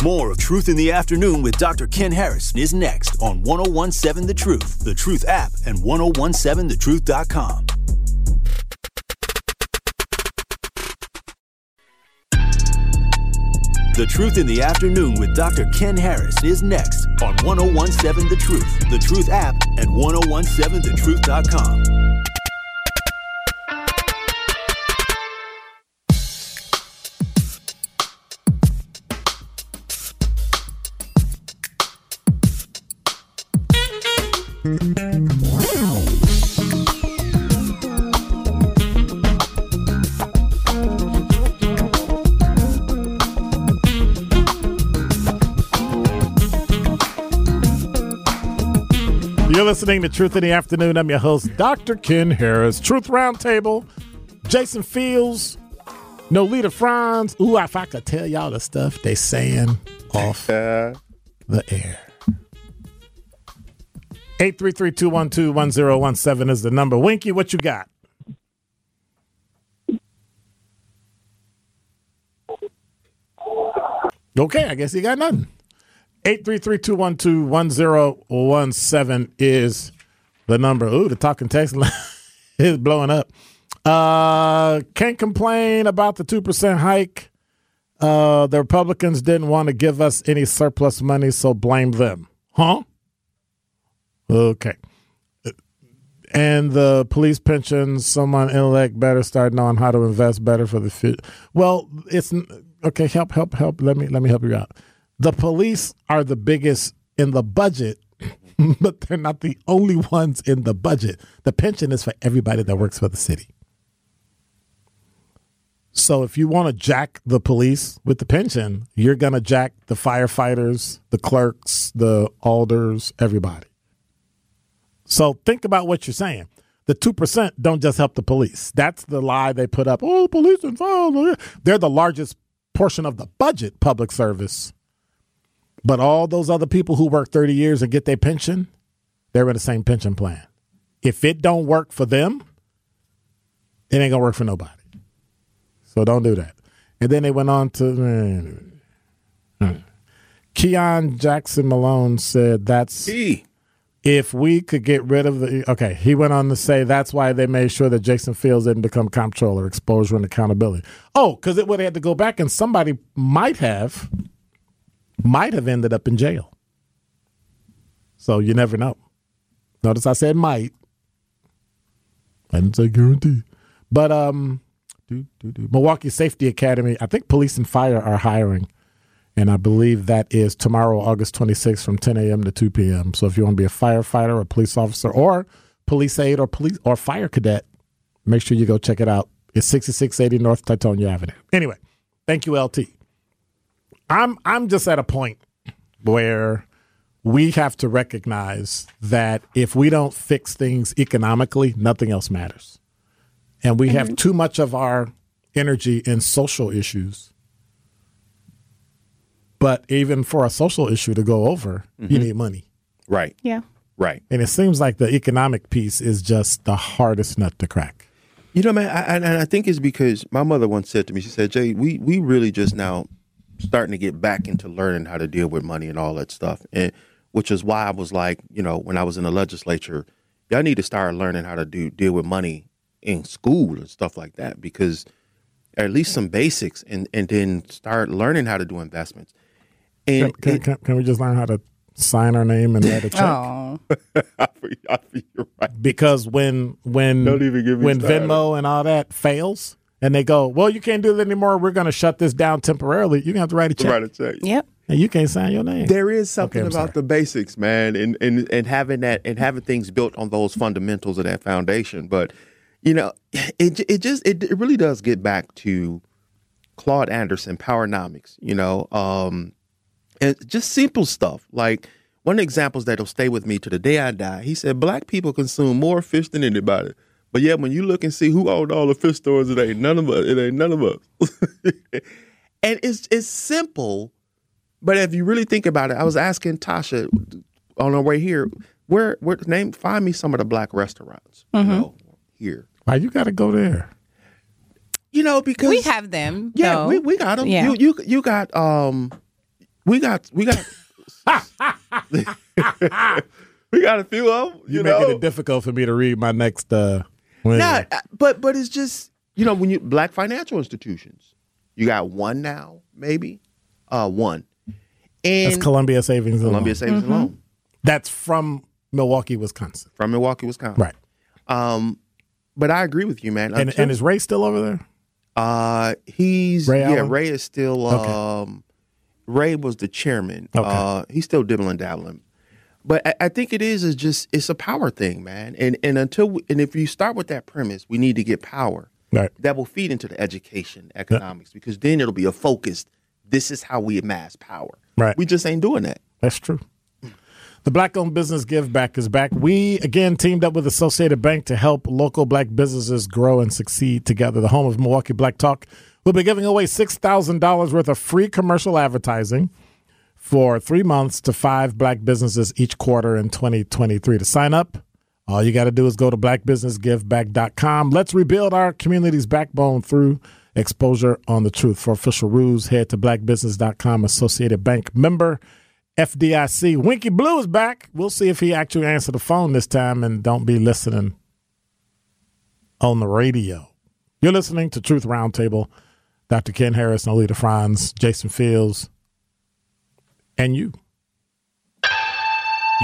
[SPEAKER 4] More of Truth in the Afternoon with Dr. Ken Harrison is next on 1017 The Truth, The Truth app, and 1017thetruth.com. The Truth in the Afternoon with Dr. Ken Harris is next on 1017 The Truth, The Truth app, and 1017thetruth.com.
[SPEAKER 1] listening to Truth in the Afternoon. I'm your host, Dr. Ken Harris. Truth Roundtable, Jason Fields, Noleta Franz. Ooh, if I could tell y'all the stuff they saying off uh. the air. 833-212-1017 is the number. Winky, what you got? Okay, I guess you got nothing. 833-212-1017 is the number. Ooh, the talking text line is blowing up. Uh, can't complain about the 2% hike. Uh, the Republicans didn't want to give us any surplus money, so blame them. Huh? Okay. And the police pensions, someone intellect better start knowing how to invest better for the future. Well, it's okay. Help, help, help. Let me let me help you out. The police are the biggest in the budget, but they're not the only ones in the budget. The pension is for everybody that works for the city. So if you want to jack the police with the pension, you're going to jack the firefighters, the clerks, the alders, everybody. So think about what you're saying. The 2% don't just help the police. That's the lie they put up. Oh, police and fire. They're the largest portion of the budget public service. But all those other people who work 30 years and get their pension, they're in the same pension plan. If it don't work for them, it ain't going to work for nobody. So don't do that. And then they went on to. Uh, Keon Jackson Malone said that's
[SPEAKER 2] He.
[SPEAKER 1] if we could get rid of the okay he went on to say that's why they made sure that jason fields didn't become comptroller exposure and accountability oh because it would have had to go back and somebody might have might have ended up in jail so you never know notice i said might i didn't say guarantee but um milwaukee safety academy i think police and fire are hiring and I believe that is tomorrow, August 26th, from 10 a.m. to 2 p.m. So if you want to be a firefighter, a police officer, or police aide, or police or fire cadet, make sure you go check it out. It's 6680 North Teutonia Avenue. Anyway, thank you, LT. I'm I'm just at a point where we have to recognize that if we don't fix things economically, nothing else matters. And we have mm-hmm. too much of our energy in social issues but even for a social issue to go over, you mm-hmm. need money.
[SPEAKER 2] Right.
[SPEAKER 3] Yeah.
[SPEAKER 2] Right.
[SPEAKER 1] And it seems like the economic piece is just the hardest nut to crack.
[SPEAKER 2] You know, man, I, I- and I think it's because my mother once said to me, she said, Jay, we, we really just now starting to get back into learning how to deal with money and all that stuff. And which is why I was like, you know, when I was in the legislature, y'all need to start learning how to do deal with money in school and stuff like that because at least some basics and, and then start learning how to do investments.
[SPEAKER 1] Can,
[SPEAKER 2] And
[SPEAKER 1] can,
[SPEAKER 2] it-
[SPEAKER 1] can, can we just learn how to sign our name and write a check?
[SPEAKER 3] Oh,
[SPEAKER 2] I feel- I feel you're right.
[SPEAKER 1] Because when when
[SPEAKER 2] Don't even get me
[SPEAKER 1] when
[SPEAKER 2] started.
[SPEAKER 1] Venmo and all that fails, and they go, well, you can't do that anymore. We're going to shut this down temporarily. You're going to have to write a check,
[SPEAKER 2] Write a check.
[SPEAKER 3] yep.
[SPEAKER 1] and you can't sign your name.
[SPEAKER 2] There is something
[SPEAKER 1] Okay,
[SPEAKER 2] about
[SPEAKER 1] sorry.
[SPEAKER 2] the basics, man, and, and and having that and having things built on those fundamentals of that foundation. But you know, it it just it, it really does get back to Claude Anderson, Powernomics. You know, um, and just simple stuff like one of the examples that'll stay with me to the day I die. He said, "Black people consume more fish than anybody." But yeah, when you look and see who owned all the fish stores, it ain't none of us. It ain't none of us. and it's it's simple, but if you really think about it, I was asking Tasha on our way here, where where name find me some of the black restaurants, you know, here.
[SPEAKER 1] Why you got to go there?
[SPEAKER 2] You know, because
[SPEAKER 3] We have them.
[SPEAKER 2] yeah,
[SPEAKER 3] though.
[SPEAKER 2] we, we got them.
[SPEAKER 3] Yeah.
[SPEAKER 2] You you you got um, we got we got we got a few of them. You,
[SPEAKER 1] You're
[SPEAKER 2] know,
[SPEAKER 1] making it difficult for me to read my next. uh when-
[SPEAKER 2] Nah, uh, but but it's just you know when you black financial institutions, you got one now, maybe, uh, one, and
[SPEAKER 1] That's Columbia Savings and
[SPEAKER 2] Columbia
[SPEAKER 1] Loan.
[SPEAKER 2] Savings and Loan
[SPEAKER 1] That's from Milwaukee, Wisconsin.
[SPEAKER 2] from Milwaukee, Wisconsin.
[SPEAKER 1] Right.
[SPEAKER 2] Um, but I agree with you, man.
[SPEAKER 1] And, and is Ray still over there?
[SPEAKER 2] uh, he's
[SPEAKER 1] Ray
[SPEAKER 2] yeah,
[SPEAKER 1] Allen?
[SPEAKER 2] Ray is still
[SPEAKER 1] Okay.
[SPEAKER 2] um, Ray was the chairman.
[SPEAKER 1] Okay.
[SPEAKER 2] Uh, he's still dibbling dabbling. But I, I think it is is just it's a power thing, man. And and until we, and if you start with that premise, we need to get power.
[SPEAKER 1] Right.
[SPEAKER 2] that will feed into the education economics because then it'll be a focused this is how we amass power
[SPEAKER 1] Right.
[SPEAKER 2] we just ain't doing that
[SPEAKER 1] That's true. The Black owned business Give Back is back. We again teamed up with Associated Bank to help local black businesses grow and succeed together. The home of Milwaukee Black Talk will be giving away $6,000 worth of free commercial advertising for three months to five black businesses each quarter in 2023. To sign up, all you got to do is go to blackbusinessgiveback.com. Let's rebuild our community's backbone through exposure on the truth. For official rules, head to blackbusiness.com, Associated Bank member. FDIC. Winky Blue is back. We'll see if he actually answers the phone this time and don't be listening on the radio. You're listening to Truth Roundtable. Dr. Ken Harris, Noleta Franz, Jason Fields, and you.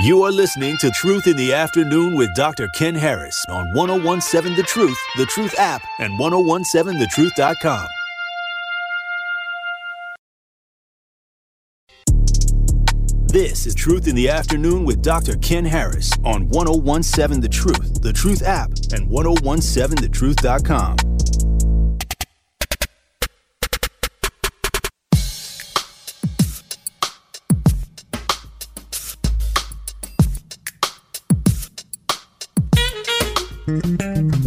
[SPEAKER 4] You are listening to Truth in the Afternoon with Dr. Ken Harris on 1017 The Truth, The Truth app, and 1017thetruth.com. This is Truth in the Afternoon with Dr. Ken Harris on 1017 The Truth, The Truth app, and 1017thetruth.com.
[SPEAKER 1] You're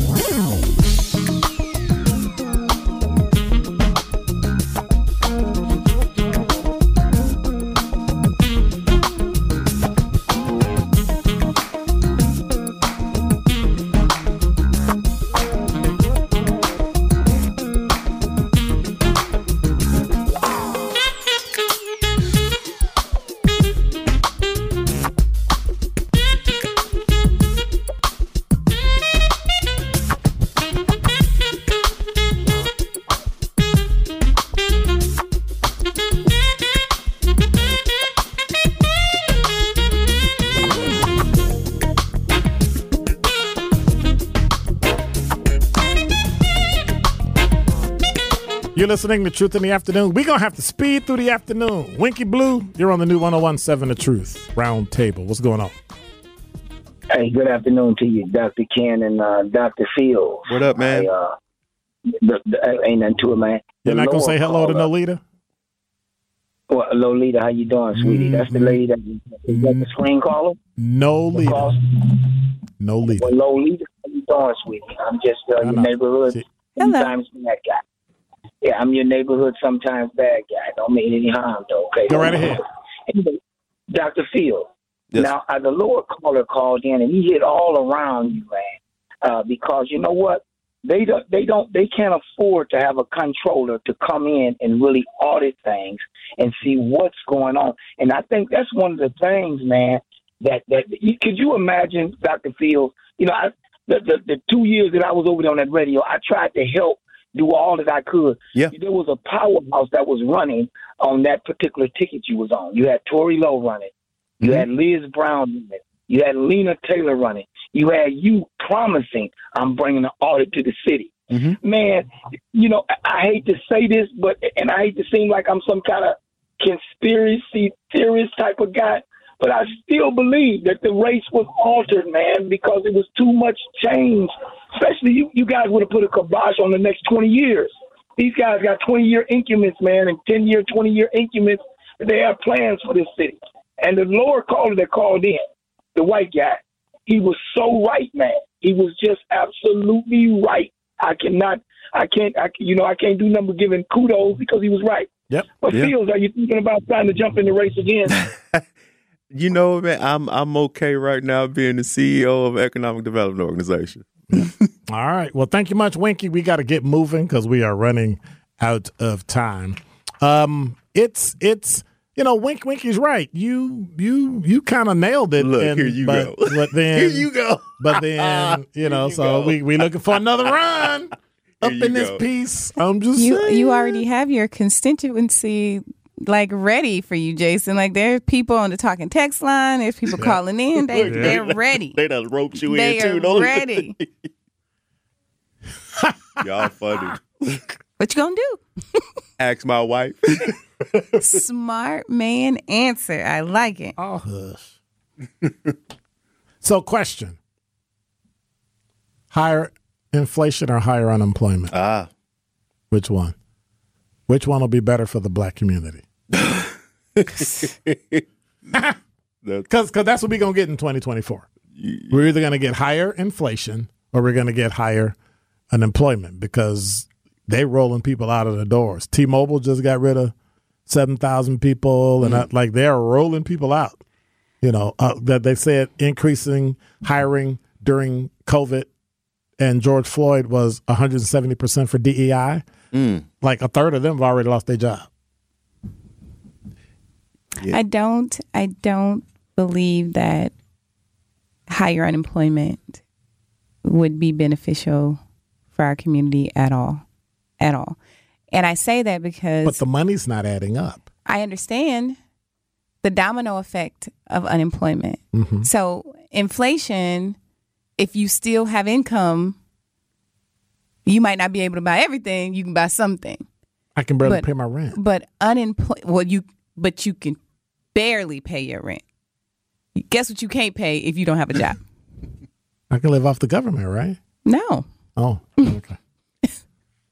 [SPEAKER 1] listening to Truth in the Afternoon. We're going to have to speed through the afternoon. Winky Blue, you're on the new 1017 The Truth Round Table. What's going on?
[SPEAKER 6] Hey, good afternoon to you, Dr. Ken and uh, Dr. Fields.
[SPEAKER 2] What up, man?
[SPEAKER 6] I, uh, the, the, ain't nothing to it, man.
[SPEAKER 1] You're not going to say hello to
[SPEAKER 6] caller-
[SPEAKER 1] Noleta?
[SPEAKER 6] Well, Lolita, how you doing, sweetie? That's the lady that is that the screen caller.
[SPEAKER 1] No
[SPEAKER 6] The
[SPEAKER 1] leader. No leader.
[SPEAKER 6] Well, Lolita, how you doing, sweetie? I'm just uh, your neighborhood.
[SPEAKER 1] See-
[SPEAKER 3] Hello.
[SPEAKER 6] Sometimes bad guy. Yeah, I'm your neighborhood. Sometimes bad guy. Don't mean any harm, though. Okay.
[SPEAKER 1] Go right ahead.
[SPEAKER 6] Anyway, Dr. Field.
[SPEAKER 2] Yes.
[SPEAKER 6] Now, uh, the lower caller called in, and he hit all around you, man, uh, because you know what? They don't, they don't, they can't afford to have a controller to come in and really audit things and see what's going on. And I think that's one of the things, man. That that you- could you imagine, Dr. Field? You know, I, the, the the two years that I was over there on that radio, I tried to help do all that I could.
[SPEAKER 2] Yeah.
[SPEAKER 6] There was a powerhouse that was running on that particular ticket you was on. You had Tory Lowe running. You had Liz Brown running. You had Lena Taylor running. You had you promising, I'm bringing an audit to the city.
[SPEAKER 2] Mhm.
[SPEAKER 6] Man, you know, I, I hate to say this, but and I hate to seem like I'm some kind of conspiracy theorist type of guy, but I still believe that the race was altered, man, because it was too much change. Especially you, you guys would have put a kibosh on the next 20 years. These guys got 20 year increments, man, and 10 year, 20 year increments. They have plans for this city. And the lower caller that called in, the white guy, he was so right, man. He was just absolutely right. I cannot, I can't, I, you know, I can't do number giving kudos because he was right.
[SPEAKER 1] Yep.
[SPEAKER 6] But
[SPEAKER 2] Yeah.
[SPEAKER 6] Fields, are you thinking about trying to jump in the race again?
[SPEAKER 2] You know, man, I'm I'm okay right now being the CEO of Economic Development Organization.
[SPEAKER 1] All right. Well, thank you much, Winky. We got to get moving because we are running out of time. Um, it's it's you know, Wink Winky's right. You you you kind of nailed it.
[SPEAKER 2] Look,
[SPEAKER 1] and-
[SPEAKER 2] here you
[SPEAKER 1] but,
[SPEAKER 2] go.
[SPEAKER 1] But then
[SPEAKER 2] Here you go.
[SPEAKER 1] But then you know,
[SPEAKER 2] you
[SPEAKER 1] so
[SPEAKER 2] go.
[SPEAKER 1] we we looking for another run up
[SPEAKER 2] you
[SPEAKER 1] in this piece. I'm just
[SPEAKER 3] You
[SPEAKER 1] saying.
[SPEAKER 3] you already have your constituency like ready for you, Jason. Like there are people on the talking text line. There's people calling in. They
[SPEAKER 2] Look,
[SPEAKER 3] they're ready.
[SPEAKER 2] They done roped you
[SPEAKER 3] They
[SPEAKER 2] in too.
[SPEAKER 3] are
[SPEAKER 2] don't they?
[SPEAKER 3] ready.
[SPEAKER 2] Y'all funny.
[SPEAKER 3] What you gonna do?
[SPEAKER 2] Ask my wife.
[SPEAKER 3] Smart man answer. I like it.
[SPEAKER 1] Oh, hush. so, question: Higher inflation or higher unemployment?
[SPEAKER 2] ah,
[SPEAKER 1] Which one? Which one will be better for the black community? Because that's what we're going to get in 2024. We're either going to get higher inflation or we're going to get higher unemployment because they're rolling people out of the doors. T-Mobile just got rid of 7,000 people and uh, like they're rolling people out. You know, uh, that they said increasing hiring during COVID and George Floyd was 170% for DEI. Like a third of them have already lost their job.
[SPEAKER 2] Yeah.
[SPEAKER 3] I don't I don't believe that higher unemployment would be beneficial for our community at all. At all. And I say that because
[SPEAKER 1] But the money's not adding up.
[SPEAKER 3] I understand the domino effect of unemployment.
[SPEAKER 1] Mm-hmm.
[SPEAKER 3] So, inflation, if you still have income, you might not be able to buy everything, you can buy something.
[SPEAKER 1] I can barely
[SPEAKER 3] But-
[SPEAKER 1] pay my rent.
[SPEAKER 3] But unemployed, well, you, but you can barely pay your rent. Guess what you can't pay if you don't have a job?
[SPEAKER 1] I can live off the government, right?
[SPEAKER 3] No,
[SPEAKER 1] Oh, okay.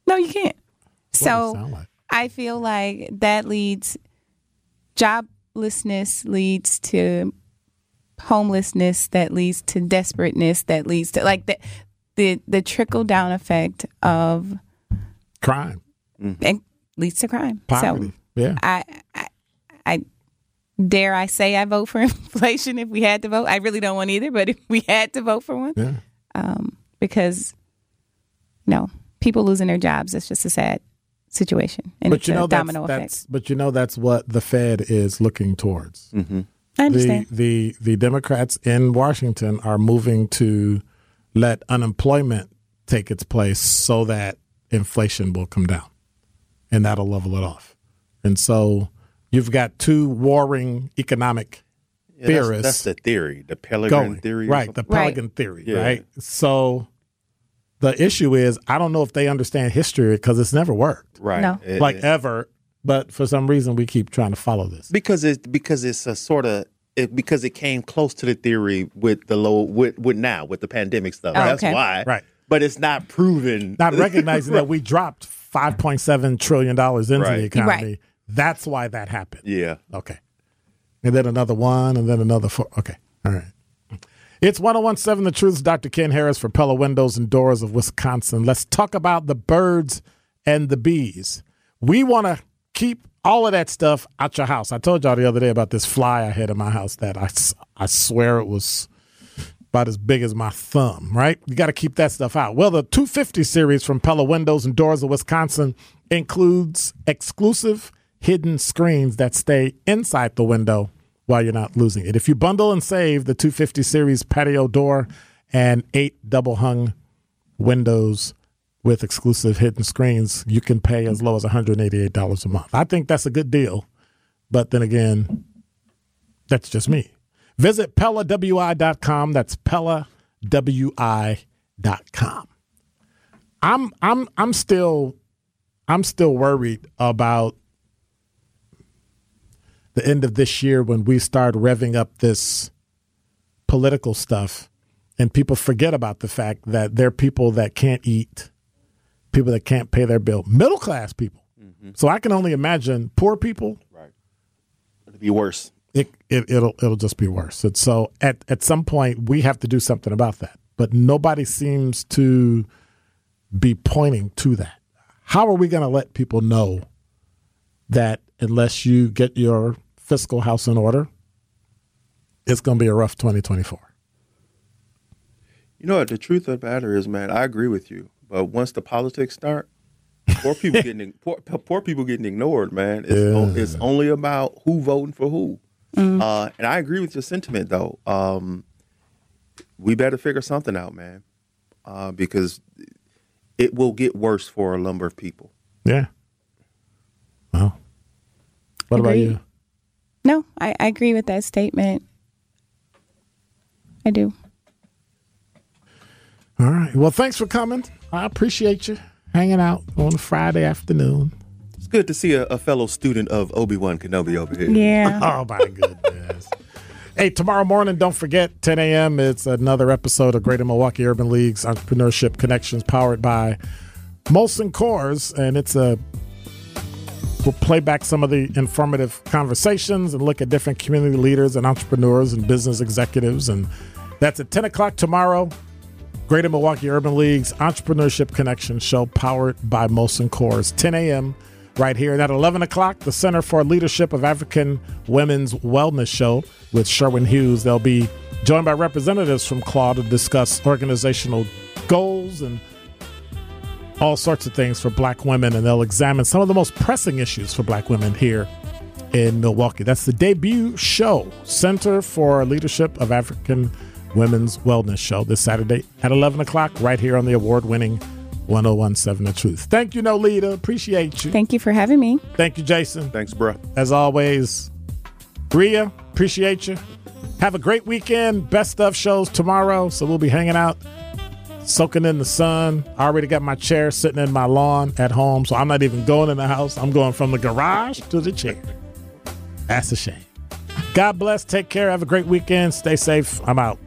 [SPEAKER 3] no, you can't.
[SPEAKER 1] What
[SPEAKER 3] So,
[SPEAKER 1] like?
[SPEAKER 3] I feel like that leads joblessness leads to homelessness that leads to desperateness that leads to like the the, the trickle down effect of
[SPEAKER 1] crime,
[SPEAKER 3] and leads to crime.
[SPEAKER 1] poverty.
[SPEAKER 3] So
[SPEAKER 1] yeah.
[SPEAKER 3] I, I I dare I say I vote for inflation if we had to vote. I really don't want either, but if we had to vote for one,
[SPEAKER 1] Yeah.
[SPEAKER 3] um, because no, people losing their jobs, it's just a sad situation. And
[SPEAKER 1] But
[SPEAKER 3] it's
[SPEAKER 1] you know
[SPEAKER 3] a
[SPEAKER 1] that's,
[SPEAKER 3] domino effect.
[SPEAKER 1] but you know that's what the Fed is looking towards.
[SPEAKER 3] I
[SPEAKER 1] The, the the Democrats in Washington are moving to let unemployment take its place so that inflation will come down and that'll level it off. And so you've got two warring economic
[SPEAKER 2] Yeah, that's,
[SPEAKER 1] theorists
[SPEAKER 2] that's the theory, the Pelican
[SPEAKER 1] going
[SPEAKER 2] theory.
[SPEAKER 1] right the
[SPEAKER 2] something.
[SPEAKER 3] Right.
[SPEAKER 1] pelican theory
[SPEAKER 2] Yeah.
[SPEAKER 1] right so the issue is i don't know if they understand history because it's never worked
[SPEAKER 2] right.
[SPEAKER 3] No.
[SPEAKER 2] It-
[SPEAKER 1] like
[SPEAKER 2] it-
[SPEAKER 1] ever but for some reason we keep trying to follow this
[SPEAKER 2] because it's because it's a sort of it, because it came close to the theory with the low with, with now with the pandemic stuff.
[SPEAKER 3] Oh,
[SPEAKER 2] That's
[SPEAKER 3] okay.
[SPEAKER 2] why.
[SPEAKER 1] Right.
[SPEAKER 2] But it's not proven.
[SPEAKER 1] not recognizing that we dropped 5.7 trillion dollars into
[SPEAKER 2] Right.
[SPEAKER 1] the economy
[SPEAKER 3] Right.
[SPEAKER 1] That's why that happened
[SPEAKER 2] Yeah.
[SPEAKER 1] okay and then another one and then another four okay all right it's 1017 The Truth's Dr. Ken Harris for Pella Windows and Doors of Wisconsin. Let's talk about the birds and the bees. We want to keep all of that stuff out your house. I told y'all the other day about this fly I had in my house that I, I swear it was about as big as my thumb, right? You got to keep that stuff out. Well, the 250 series from Pella Windows and Doors of Wisconsin includes exclusive hidden screens that stay inside the window while you're not losing it. If you bundle and save the 250 series patio door and eight double hung windows with exclusive hidden screens, you can pay as low as $188 a month. I think that's a good deal. But then again, that's just me. Visit PellaWI.com. That's PellaWI.com. I'm I'm I'm still I'm still worried about the end of this year when we start revving up this political stuff and people forget about the fact that there are people that can't eat, people that can't pay their bill, middle class people. Mm-hmm. So I can only imagine poor people
[SPEAKER 2] Right. It'll be worse.
[SPEAKER 1] it, it it'll it'll just be worse. And so at at some point we have to do something about that. But nobody seems to be pointing to that. How are we going to let people know that unless you get your fiscal house in order, it's going to be a rough 2024?
[SPEAKER 2] You know what? The truth of the matter is, man, I agree with you. But once the politics start, poor people getting poor, poor people getting ignored, man. It's, o- it's only about who voting for who. Uh, and I agree with your sentiment, though. Um, we better figure something out, man, uh, because it will get worse for a number of people.
[SPEAKER 1] Yeah. Well, what about you?
[SPEAKER 3] No, I, I agree with that statement. I do.
[SPEAKER 1] All right. Well, thanks for coming. I appreciate you hanging out on a Friday afternoon.
[SPEAKER 2] It's good to see a, a fellow student of Obi Wan Kenobi over here.
[SPEAKER 3] Yeah.
[SPEAKER 1] Oh my goodness. hey, tomorrow morning, don't forget, 10 a.m. It's another episode of Greater Milwaukee Urban League's Entrepreneurship Connections, powered by Molson Coors, and it's a We'll play back some of the informative conversations and look at different community leaders and entrepreneurs and business executives. And that's at 10 o'clock tomorrow. Greater Milwaukee Urban League's Entrepreneurship Connection show powered by Molson Coors, 10 a.m. right here. And at 11 o'clock, the Center for Leadership of African Women's Wellness show with Sherwin Hughes. They'll be joined by representatives from CLAW to discuss organizational goals and all sorts of things for black women, and they'll examine some of the most pressing issues for black women here in Milwaukee. That's the debut show, Center for Leadership of African Women's Wellness Show, this Saturday at 11 o'clock, right here on the award winning 1017 The Truth. Thank you, Noleta. Appreciate you.
[SPEAKER 3] Thank you for having me.
[SPEAKER 1] Thank you, Jason.
[SPEAKER 2] Thanks, bro.
[SPEAKER 1] As always, Ria, appreciate you. Have a great weekend. Best stuff shows tomorrow, so we'll be hanging out soaking in the sun. I already got my chair sitting in my lawn at home, so I'm not even going in the house. I'm going from the garage to the chair. That's a shame. God bless. Take care. Have a great weekend. Stay safe. I'm out.